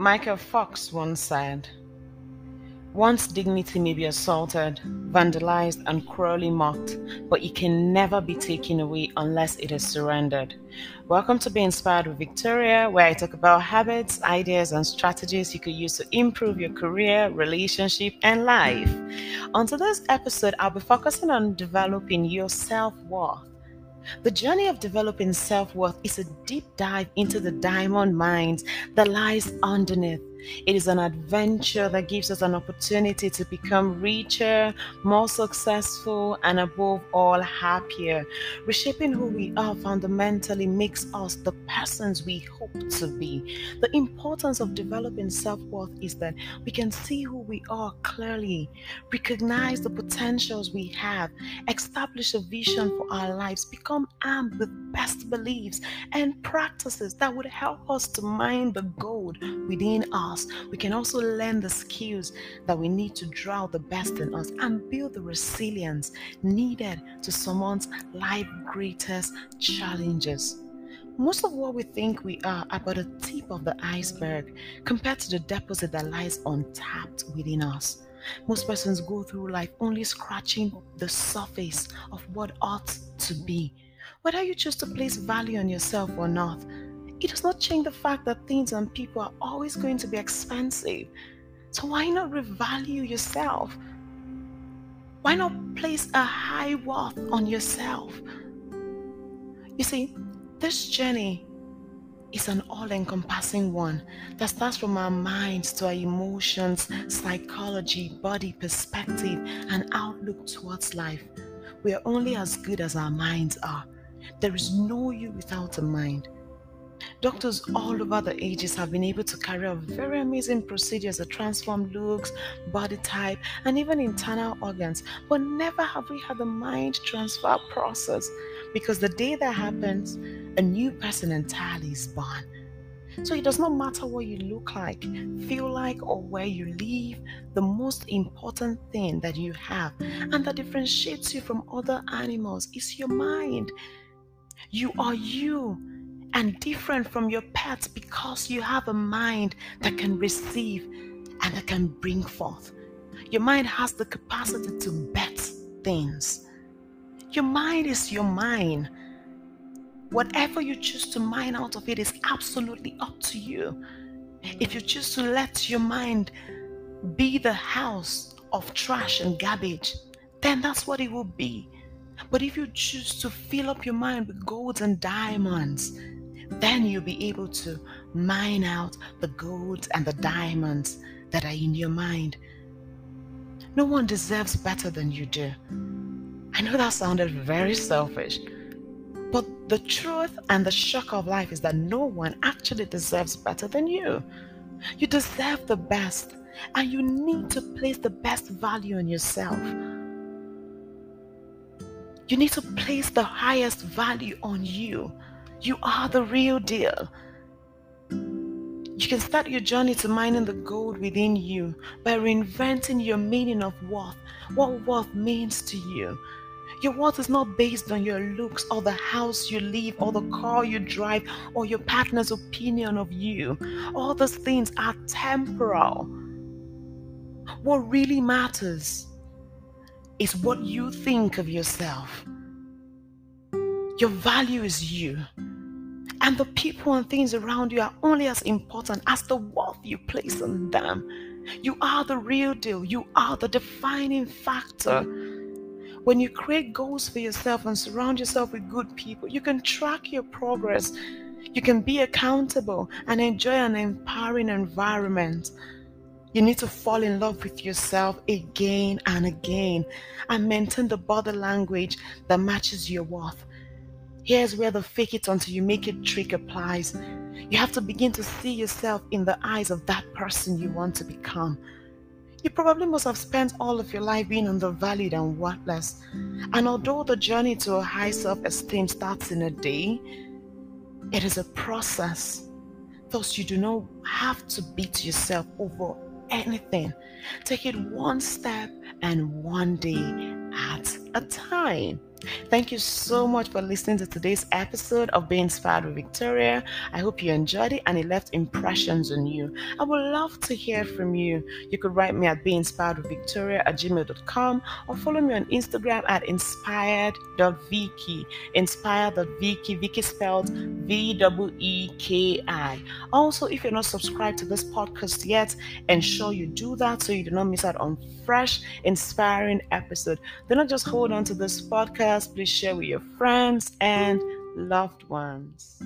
Michael Fox once said, One's dignity may be assaulted, vandalized, and cruelly mocked, but it can never be taken away unless it is surrendered. Welcome to Be Inspired with Victoria, where I talk about habits, ideas, and strategies you could use to improve your career, relationship, and life. On today's episode, I'll be focusing on developing your self worth. The journey of developing self worth is a deep dive into the diamond mines that lies underneath it is an adventure that gives us an opportunity to become richer, more successful, and above all, happier. Reshaping who we are fundamentally makes us the persons we hope to be. The importance of developing self worth is that we can see who we are clearly, recognize the potentials we have, establish a vision for our lives, become armed with best beliefs and practices that would help us to mine the gold within us us, we can also learn the skills that we need to draw the best in us and build the resilience needed to surmount life's greatest challenges. Most of what we think we are are but a tip of the iceberg compared to the deposit that lies untapped within us. Most persons go through life only scratching the surface of what ought to be. Whether you choose to place value on yourself or not, it does not change the fact that things and people are always going to be expensive. So why not revalue yourself? Why not place a high worth on yourself? You see, this journey is an all encompassing one that starts from our minds to our emotions, psychology, body, perspective, and outlook towards life. We are only as good as our minds are. There is no you without a mind. Doctors all over the ages have been able to carry out very amazing procedures that transform looks, body type, and even internal organs, but never have we had the mind transfer process because the day that happens, a new person entirely is born. So it does not matter what you look like, feel like, or where you live. The most important thing that you have and that differentiates you from other animals is your mind. You are you and different from your pets because you have a mind that can receive and that can bring forth. Your mind has the capacity to bet things. Your mind is your mind. Whatever you choose to mine out of it is absolutely up to you. If you choose to let your mind be the house of trash and garbage, then that's what it will be. But if you choose to fill up your mind with golds and diamonds, then you'll be able to mine out the gold and the diamonds that are in your mind. No one deserves better than you do. I know that sounded very selfish, but the truth and the shock of life is that no one actually deserves better than you. You deserve the best, and you need to place the best value on yourself. You need to place the highest value on you you are the real deal. You can start your journey to mining the gold within you by reinventing your meaning of worth, what worth means to you. Your worth is not based on your looks or the house you live or the car you drive or your partner's opinion of you. All those things are temporal. What really matters is what you think of yourself. Your value is you. And the people and things around you are only as important as the worth you place on them. You are the real deal. You are the defining factor. When you create goals for yourself and surround yourself with good people, you can track your progress. You can be accountable and enjoy an empowering environment. You need to fall in love with yourself again and again and maintain the body language that matches your worth. Here's where the fake it until you make it trick applies. You have to begin to see yourself in the eyes of that person you want to become. You probably must have spent all of your life being undervalued and worthless. And although the journey to a high self esteem starts in a day, it is a process. Thus, you do not have to beat yourself over anything. Take it one step and one day at a time. Thank you so much for listening to today's episode of Be Inspired with Victoria. I hope you enjoyed it and it left impressions on you. I would love to hear from you. You could write me at beinspiredwithvictoria at gmail.com or follow me on Instagram at inspired.viki. Inspired.viki. Viki spelled V W E K I. Also, if you're not subscribed to this podcast yet, ensure you do that so you do not miss out on fresh, inspiring episode. Do not just on to this podcast. Please share with your friends and loved ones.